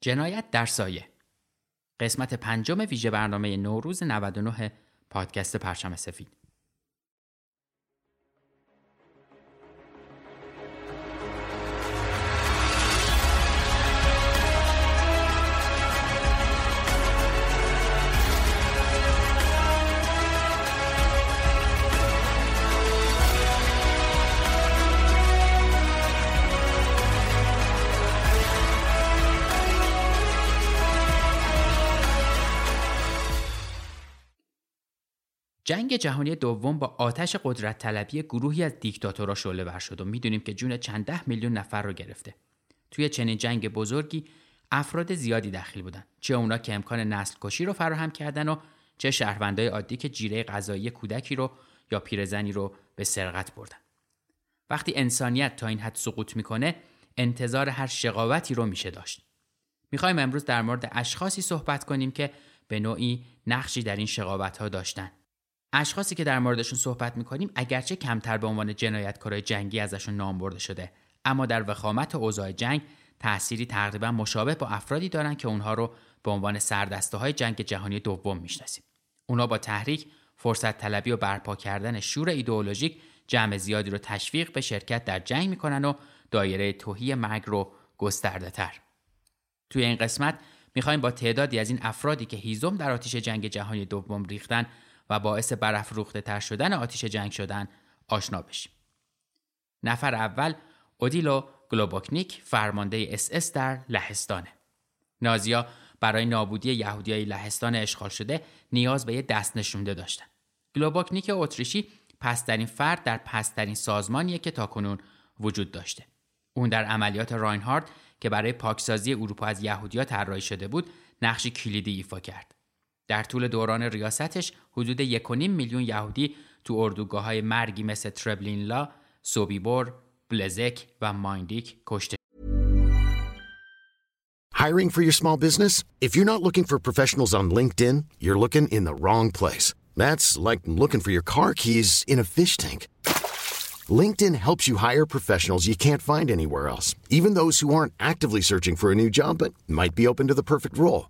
جنایت در سایه. قسمت پنجم ویژه برنامه نوروز 99 پادکست پرچم سفید. جنگ جهانی دوم با آتش قدرت طلبی گروهی از دیکتاتورها شعله ور شد و می‌دونیم که جون چند ده میلیون نفر رو گرفته. توی چنین جنگ بزرگی افراد زیادی دخیل بودن. چه اونا که امکان نسل کشی رو فراهم کردن و چه شهروندای عادی که جیره غذایی کودکی رو یا پیرزنی رو به سرقت بردن. وقتی انسانیت تا این حد سقوط می‌کنه انتظار هر شقاوتی رو میشه داشت. می‌خوایم امروز در مورد اشخاصی صحبت کنیم که به نوعی نقشی در این شقاوت ها داشتن. اشخاصی که در موردشون صحبت می‌کنیم اگرچه کمتر به عنوان جنایتکارای جنگی ازشون نام برده شده اما در وخامت اوضاع جنگ تأثیری تقریبا مشابه با افرادی دارن که اونها رو به عنوان سردسته های جنگ جهانی دوم می‌شناسیم اونها با تحریک فرصت طلبی و برپا کردن شور ایدئولوژیک جمع زیادی رو تشویق به شرکت در جنگ می‌کنن و دایره توهی مرگ رو گسترده تر. توی این قسمت می‌خوایم با تعدادی از این افرادی که هیزم در آتیش جنگ جهانی دوم ریختن و باعث برافروخته تر شدن آتیش جنگ شدن آشنا بشیم. نفر اول اودیلو گلوباکنیک فرمانده اس اس در لهستانه. نازیا برای نابودی یهودیای لهستان اشغال شده نیاز به یه دست نشونده داشتن. گلوباکنیک اتریشی پسترین فرد در پسترین سازمانیه که تاکنون وجود داشته. اون در عملیات راینهارد که برای پاکسازی اروپا از یهودیا طراحی شده بود نقشی کلیدی ایفا کرد. در طول دوران ریاستش حدود 1.5 میلیون یهودی تو اردوگاه های مرگی مثل تربلینلا، سوبیبور، بلزک و مایندیک کشته Hiring for your small business? If you're not looking for professionals on LinkedIn, you're looking in the wrong place. That's like looking for your car keys in a fish tank. LinkedIn helps you hire professionals you can't find anywhere else, even those who aren't actively searching for a new job but might be open to the perfect role.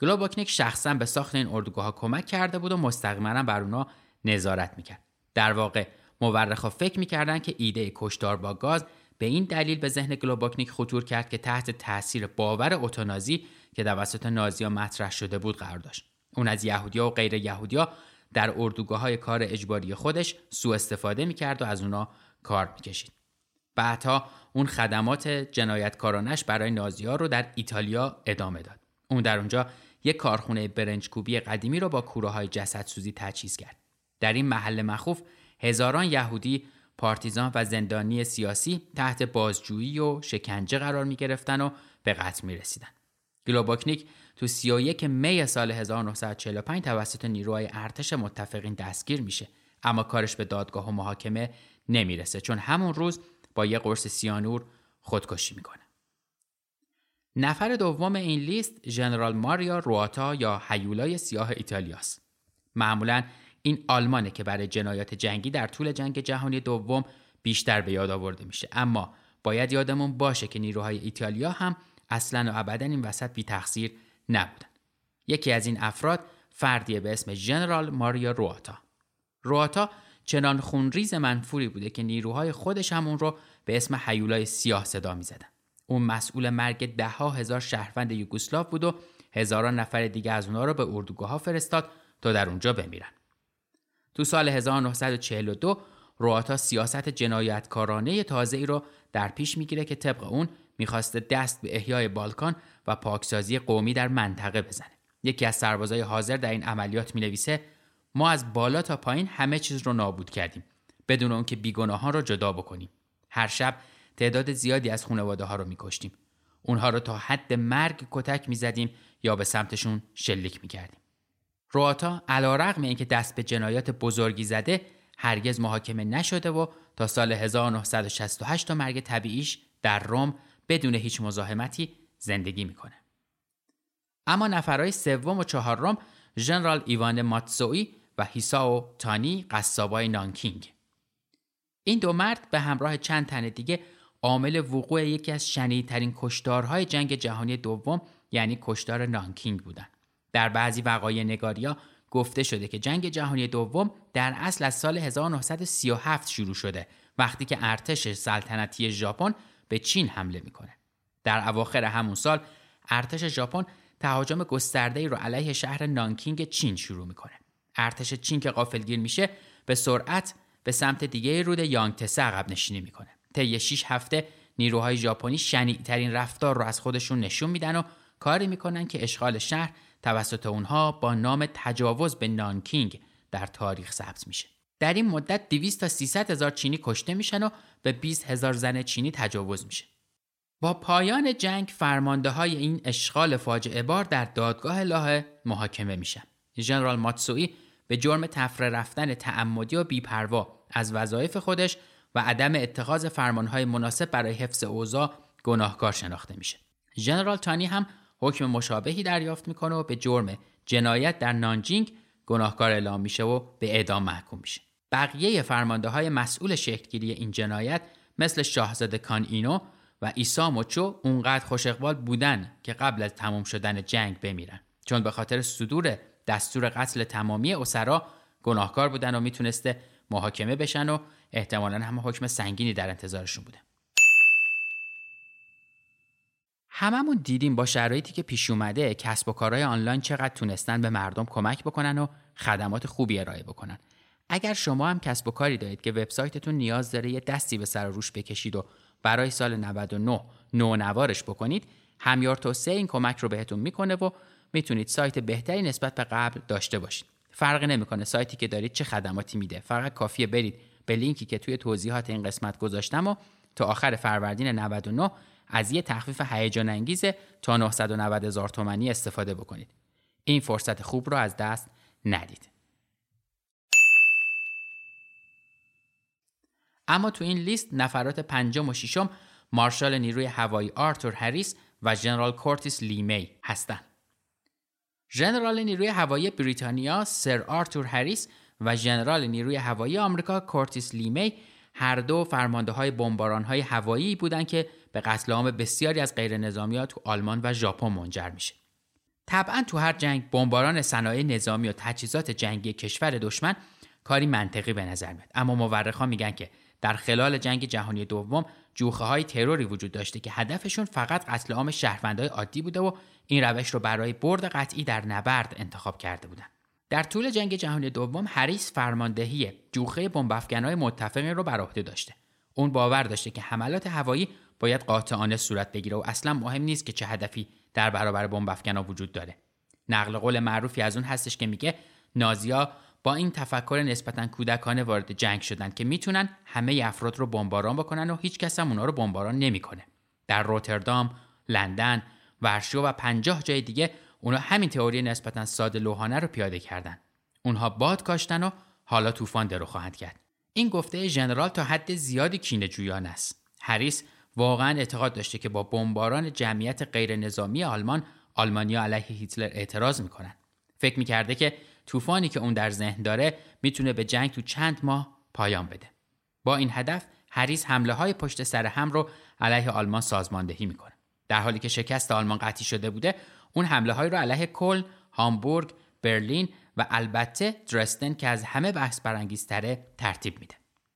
گلوباکنیک شخصا به ساخت این اردوگاه ها کمک کرده بود و مستقیما بر اونا نظارت می‌کرد. در واقع مورخا فکر می‌کردن که ایده کشتار با گاز به این دلیل به ذهن گلوباکنیک خطور کرد که تحت تاثیر باور اتونازی که توسط نازیا مطرح شده بود قرار داشت. اون از یهودیا و غیر یهودیا در اردوگاه های کار اجباری خودش سوء استفاده می‌کرد و از اونا کار می‌کشید. بعدها اون خدمات جنایتکارانش برای نازیا رو در ایتالیا ادامه داد. اون در اونجا یک کارخونه برنج کوبی قدیمی رو با کوره های جسدسوزی تجهیز کرد. در این محل مخوف هزاران یهودی پارتیزان و زندانی سیاسی تحت بازجویی و شکنجه قرار می گرفتن و به قتل می رسیدن. گلوباکنیک تو 31 می سال 1945 توسط نیروهای ارتش متفقین دستگیر میشه اما کارش به دادگاه و محاکمه نمی‌رسه چون همون روز با یه قرص سیانور خودکشی می‌کنه. نفر دوم این لیست ژنرال ماریا رواتا یا هیولای سیاه ایتالیاست. معمولا این آلمانه که برای جنایات جنگی در طول جنگ جهانی دوم بیشتر به یاد آورده میشه اما باید یادمون باشه که نیروهای ایتالیا هم اصلا و ابدا این وسط بی تقصیر نبودن. یکی از این افراد فردی به اسم ژنرال ماریا رواتا. رواتا چنان خونریز منفوری بوده که نیروهای خودش هم اون رو به اسم حیولای سیاه صدا می زدن. اون مسئول مرگ ده ها هزار شهروند یوگسلاو بود و هزاران نفر دیگه از اونها رو به اردوگاه فرستاد تا در اونجا بمیرن. تو سال 1942 رواتا سیاست جنایتکارانه تازه ای رو در پیش می‌گیره که طبق اون می‌خواسته دست به احیای بالکان و پاکسازی قومی در منطقه بزنه. یکی از سربازای حاضر در این عملیات می نویسه ما از بالا تا پایین همه چیز رو نابود کردیم بدون اون که بیگناهان رو جدا بکنیم. هر شب تعداد زیادی از خانواده ها رو میکشتیم. اونها رو تا حد مرگ کتک می‌زدیم یا به سمتشون شلیک می‌کردیم. رواتا علا رقم اینکه دست به جنایات بزرگی زده هرگز محاکمه نشده و تا سال 1968 تا مرگ طبیعیش در روم بدون هیچ مزاحمتی زندگی می‌کنه. اما نفرهای سوم و چهارم ژنرال ایوان ماتسوی و هیساو تانی قصابای نانکینگ این دو مرد به همراه چند تن دیگه عامل وقوع یکی از شنیدترین کشتارهای جنگ جهانی دوم یعنی کشتار نانکینگ بودند. در بعضی وقایع نگاریا گفته شده که جنگ جهانی دوم در اصل از سال 1937 شروع شده وقتی که ارتش سلطنتی ژاپن به چین حمله می‌کنه. در اواخر همون سال ارتش ژاپن تهاجم گسترده ای رو علیه شهر نانکینگ چین شروع می‌کنه. ارتش چین که غافلگیر میشه به سرعت به سمت دیگه رود یانگتسه عقب نشینی می‌کنه. طی 6 هفته نیروهای ژاپنی شنیعترین رفتار رو از خودشون نشون میدن و کاری می‌کنن که اشغال شهر توسط اونها با نام تجاوز به نانکینگ در تاریخ ثبت میشه. در این مدت 200 تا 300 هزار چینی کشته میشن و به 20 هزار زن چینی تجاوز میشه. با پایان جنگ فرمانده های این اشغال فاجعه بار در دادگاه لاهه محاکمه میشن. ژنرال ماتسوئی به جرم تفره رفتن تعمدی و بیپروا از وظایف خودش و عدم اتخاذ فرمانهای مناسب برای حفظ اوضاع گناهکار شناخته میشه. ژنرال تانی هم حکم مشابهی دریافت می‌کنه و به جرم جنایت در نانجینگ گناهکار اعلام میشه و به اعدام محکوم میشه. بقیه فرمانده های مسئول شکلگیری این جنایت مثل شاهزاده کان اینو و ایسا موچو اونقدر خوش اقبال بودن که قبل از تمام شدن جنگ بمیرن چون به خاطر صدور دستور قتل تمامی اسرا گناهکار بودن و می‌تونسته محاکمه بشن و احتمالا هم حکم سنگینی در انتظارشون بوده. هممون دیدیم با شرایطی که پیش اومده کسب و کارهای آنلاین چقدر تونستن به مردم کمک بکنن و خدمات خوبی ارائه بکنن. اگر شما هم کسب و کاری دارید که وبسایتتون نیاز داره یه دستی به سر روش بکشید و برای سال 99 نوارش بکنید همیار توسعه این کمک رو بهتون می‌کنه و می‌تونید سایت بهتری نسبت به قبل داشته باشید. فرقی نمی‌کنه. سایتی که دارید چه خدماتی میده. فقط کافیه برید به لینکی که توی توضیحات این قسمت گذاشتم و تا آخر فروردین 99 از یه تخفیف هیجان انگیز تا 990 هزار تومانی استفاده بکنید. این فرصت خوب رو از دست ندید. اما تو این لیست نفرات پنجم و ششم مارشال نیروی هوایی آرتور هریس و ژنرال کورتیس لیمی هستند. ژنرال نیروی هوایی بریتانیا سر آرتور هریس و ژنرال نیروی هوایی آمریکا کورتیس لیمی هر دو فرمانده های بمباران های هوایی بودند که به قتل عام بسیاری از غیر نظامی تو آلمان و ژاپن منجر میشه. طبعا تو هر جنگ بمباران صنایع نظامی و تجهیزات جنگی کشور دشمن کاری منطقی به نظر میاد اما مورخان میگن که در خلال جنگ جهانی دوم جوخه های تروری وجود داشته که هدفشون فقط قتل عام شهروندای عادی بوده و این روش رو برای برد قطعی در نبرد انتخاب کرده بودند. در طول جنگ جهانی دوم هریس فرماندهی جوخه بمب افکنهای متفقین رو بر عهده داشته. اون باور داشته که حملات هوایی باید قاطعانه صورت بگیره و اصلا مهم نیست که چه هدفی در برابر بمب افکنا وجود داره. نقل قول معروفی از اون هستش که میگه نازیا با این تفکر نسبتا کودکانه وارد جنگ شدن که می‌تونن همه افراد رو بمباران بکنن و هیچ کس هم اونا رو بمباران نمی‌کنه. در روتردام، لندن، ورشو و پنجاه جای دیگه اونا همین تئوری نسبتا ساده لوحانه رو پیاده کردن. اونها باد کاشتن و حالا طوفان درو خواهند کرد. این گفته ژنرال تا حد زیادی کینه جویان است. هریس واقعا اعتقاد داشته که با بمباران جمعیت غیر نظامی آلمان آلمانیا علیه هیتلر اعتراض می‌کنن. فکر می‌کرده که طوفانی که اون در ذهن داره می‌تونه به جنگ تو چند ماه پایان بده. با این هدف هریس حمله های پشت سر هم رو علیه آلمان سازماندهی می‌کنه در حالی که شکست آلمان قطعی شده بوده اون حمله های رو علیه کل، هامبورگ، برلین و البته درستن که از همه بحث برانگیزتره ترتیب میده.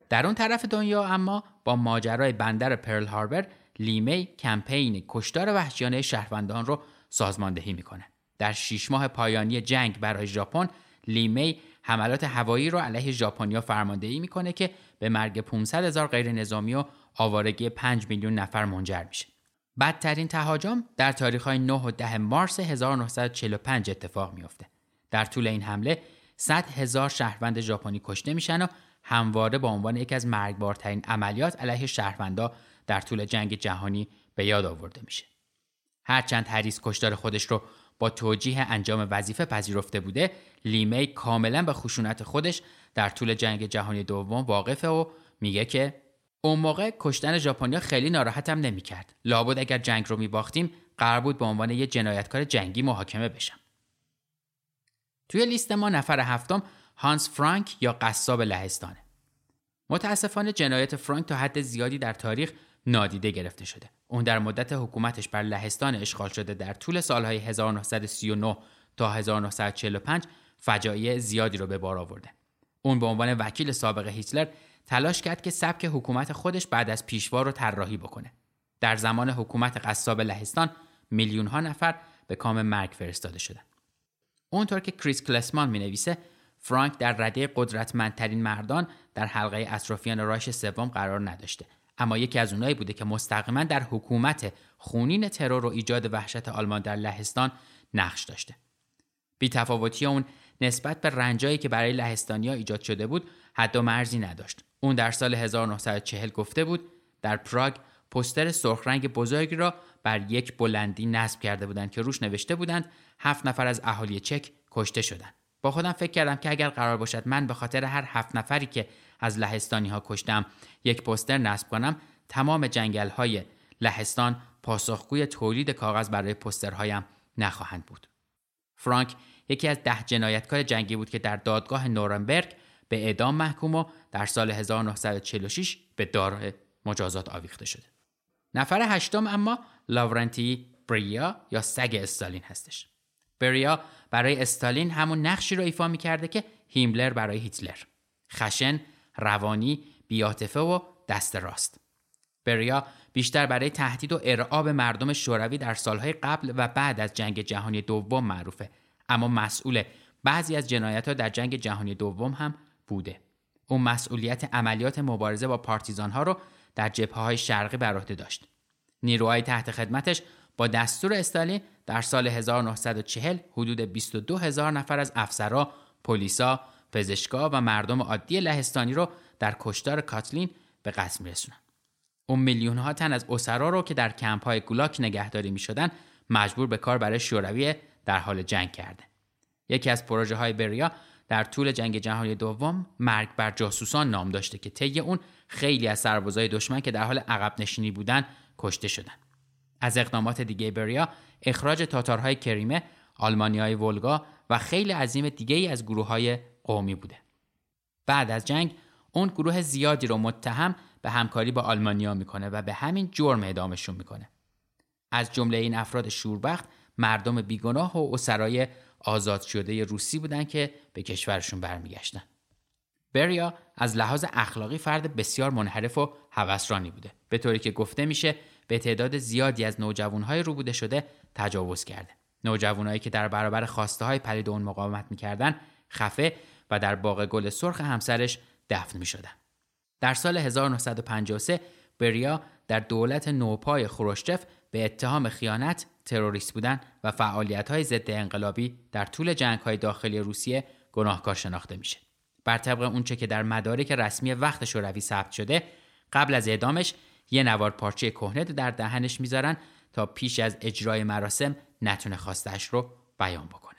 در اون طرف دنیا اما با ماجرای بندر پرل هاربر لیمی کمپین کشتار وحشیانه شهروندان رو سازماندهی می‌کنه. در شیش ماه پایانی جنگ برای ژاپن لیمی حملات هوایی رو علیه ژاپنیا فرماندهی می‌کنه که به مرگ 500 هزار غیر نظامی و آوارگی 5 میلیون نفر منجر میشه. بدترین تهاجم در تاریخ های 9 و 10 مارس 1945 اتفاق میافته. در طول این حمله 100 هزار شهروند ژاپنی کشته میشن و همواره به عنوان یکی از مرگبارترین عملیات علیه شهروندا در طول جنگ جهانی به یاد آورده میشه. هرچند هریس کشتار خودش رو با توجیه انجام وظیفه پذیرفته بوده، لیمی کاملا به خشونت خودش در طول جنگ جهانی دوم واقفه و میگه که اون موقع کشتن ژاپنیا خیلی ناراحتم نمی‌کرد. لابد اگر جنگ رو میباختیم قرار بود به عنوان یه جنایتکار جنگی محاکمه بشم. توی لیست ما نفر هفتم هانس فرانک یا قصاب لهستانه. متاسفانه جنایت فرانک تا حد زیادی در تاریخ نادیده گرفته شده. اون در مدت حکومتش بر لهستان اشغال شده در طول سالهای 1939 تا 1945 فجایع زیادی رو به بار آورده. اون به عنوان وکیل سابق هیتلر تلاش کرد که سبک حکومت خودش بعد از پیشوا رو طراحی بکنه. در زمان حکومت قصاب لهستان میلیون ها نفر به کام مرگ فرستاده شدند. اونطور که کریس کلسمان می نویسه فرانک در رده قدرتمندترین مردان در حلقه اطرافیان رایش سوم قرار نداشته اما یکی از اونایی بوده که مستقیما در حکومت خونین ترور و ایجاد وحشت آلمان در لهستان نقش داشته. بی تفاوتی اون نسبت به رنجایی که برای لهستانیا ایجاد شده بود حد و مرزی نداشت. اون در سال 1940 گفته بود در پراگ پستر سرخ رنگ بزرگی را بر یک بلندی نصب کرده بودند که روش نوشته بودند هفت نفر از اهالی چک کشته شدند. با خودم فکر کردم که اگر قرار باشد من به خاطر هر هفت نفری که از لهستانی ها کشتم یک پستر نصب کنم تمام جنگل های لهستان پاسخگوی تولید کاغذ برای پسترهایم نخواهند بود. فرانک یکی از ده جنایتکار جنگی بود که در دادگاه نورنبرگ به اعدام محکوم و در سال 1946 به دار مجازات آویخته شده. نفر هشتم اما لاورنتی بریا یا سگ استالین هستش. بریا برای استالین همون نقشی رو ایفا می‌کرده که هیملر برای هیتلر. خشن، روانی، بیاتفه و دست راست. بریا بیشتر برای تهدید و ارعاب مردم شوروی در سالهای قبل و بعد از جنگ جهانی دوم معروفه اما مسئول بعضی از جنایت ها در جنگ جهانی دوم هم بوده. او مسئولیت عملیات مبارزه با پارتیزان ها رو در جبهه های شرقی بر عهده داشت. نیروهای تحت خدمتش با دستور استالین در سال 1940 حدود 22 هزار نفر از افسرا، پلیسا، پزشکا و مردم عادی لهستانی رو در کشتار کاتلین به قتل میرسونن. اون میلیون ها تن از اسرا رو که در کمپ های گولاک نگهداری می شدن مجبور به کار برای شوروی در حال جنگ کرده. یکی از پروژه های بریا در طول جنگ جهانی دوم مرگ بر جاسوسان نام داشته که طی اون خیلی از سربازای دشمن که در حال عقب نشینی بودن کشته شدن. از اقدامات دیگه بریا اخراج تاتارهای کریمه، آلمانیای ولگا و خیلی عظیم دیگه ای از گروه های قومی بوده. بعد از جنگ اون گروه زیادی رو متهم به همکاری با آلمانیا می‌کنه و به همین جرم اعدامشون می‌کنه. از جمله این افراد شوربخت مردم بیگناه و اسرای آزاد شده روسی بودن که به کشورشون برمیگشتن. بریا از لحاظ اخلاقی فرد بسیار منحرف و هوسرانی بوده به طوری که گفته میشه به تعداد زیادی از نوجوانهای روبوده شده تجاوز کرده نوجوانهایی که در برابر خواسته های پلید اون مقاومت می‌کردن خفه و در باغ گل سرخ همسرش دفن می شدن. در سال 1953 بریا در دولت نوپای خروشچف به اتهام خیانت، تروریست بودن و فعالیت های ضد انقلابی در طول جنگ های داخلی روسیه گناهکار شناخته میشه. بر طبق اونچه که در مدارک رسمی وقت شوروی ثبت شده، قبل از اعدامش یه نوار پارچه کهنه در دهنش می‌ذارن تا پیش از اجرای مراسم نتونه خواستش رو بیان بکنه.